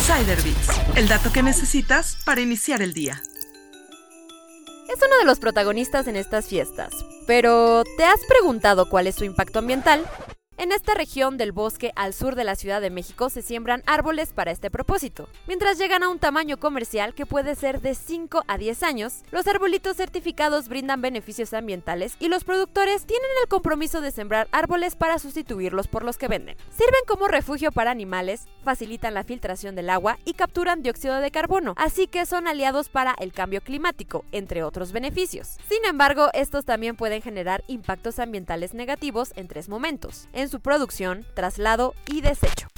Insider Bits, el dato que necesitas para iniciar el día. Es uno de los protagonistas en estas fiestas, pero ¿te has preguntado cuál es su impacto ambiental? En esta región del bosque al sur de la Ciudad de México se siembran árboles para este propósito. Mientras llegan a un tamaño comercial que puede ser de 5 a 10 años, los arbolitos certificados brindan beneficios ambientales y los productores tienen el compromiso de sembrar árboles para sustituirlos por los que venden. Sirven como refugio para animales, facilitan la filtración del agua y capturan dióxido de carbono, así que son aliados para el cambio climático, entre otros beneficios. Sin embargo, estos también pueden generar impactos ambientales negativos en tres momentos su producción, traslado y desecho.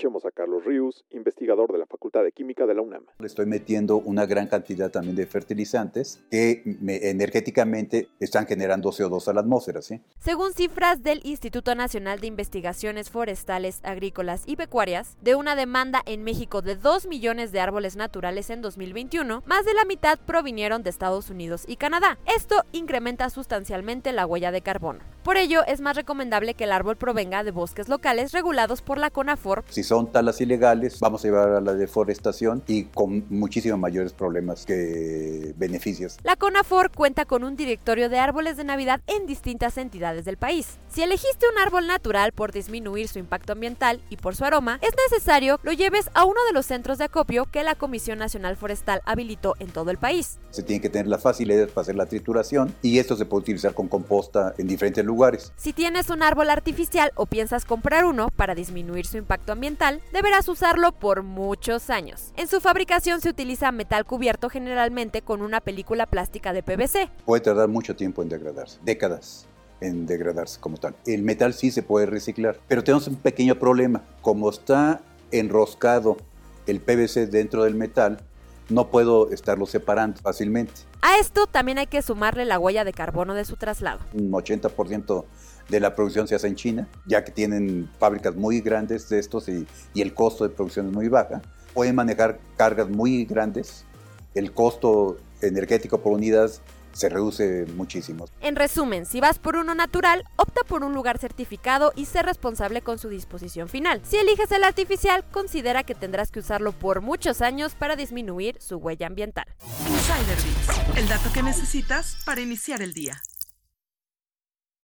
Escuchemos a Carlos Ríos, investigador de la Facultad de Química de la UNAM. Le estoy metiendo una gran cantidad también de fertilizantes que energéticamente están generando CO2 a la atmósfera. ¿sí? Según cifras del Instituto Nacional de Investigaciones Forestales, Agrícolas y Pecuarias, de una demanda en México de 2 millones de árboles naturales en 2021, más de la mitad provinieron de Estados Unidos y Canadá. Esto incrementa sustancialmente la huella de carbono. Por ello, es más recomendable que el árbol provenga de bosques locales regulados por la CONAFOR. Si son talas ilegales, vamos a llevar a la deforestación y con muchísimos mayores problemas que beneficios. La CONAFOR cuenta con un directorio de árboles de Navidad en distintas entidades del país. Si elegiste un árbol natural por disminuir su impacto ambiental y por su aroma, es necesario lo lleves a uno de los centros de acopio que la Comisión Nacional Forestal habilitó en todo el país. Se tiene que tener la facilidad para hacer la trituración y esto se puede utilizar con composta en diferentes lugares. Si tienes un árbol artificial o piensas comprar uno para disminuir su impacto ambiental, deberás usarlo por muchos años. En su fabricación se utiliza metal cubierto generalmente con una película plástica de PVC. Puede tardar mucho tiempo en degradarse, décadas en degradarse como tal. El metal sí se puede reciclar, pero tenemos un pequeño problema. Como está enroscado el PVC dentro del metal, no puedo estarlo separando fácilmente. A esto también hay que sumarle la huella de carbono de su traslado. Un 80% de la producción se hace en China, ya que tienen fábricas muy grandes de estos y, y el costo de producción es muy baja. Pueden manejar cargas muy grandes, el costo energético por unidad se reduce muchísimo. En resumen, si vas por uno natural, opta por un lugar certificado y sé responsable con su disposición final. Si eliges el artificial, considera que tendrás que usarlo por muchos años para disminuir su huella ambiental. Insider Bits, el dato que necesitas para iniciar el día.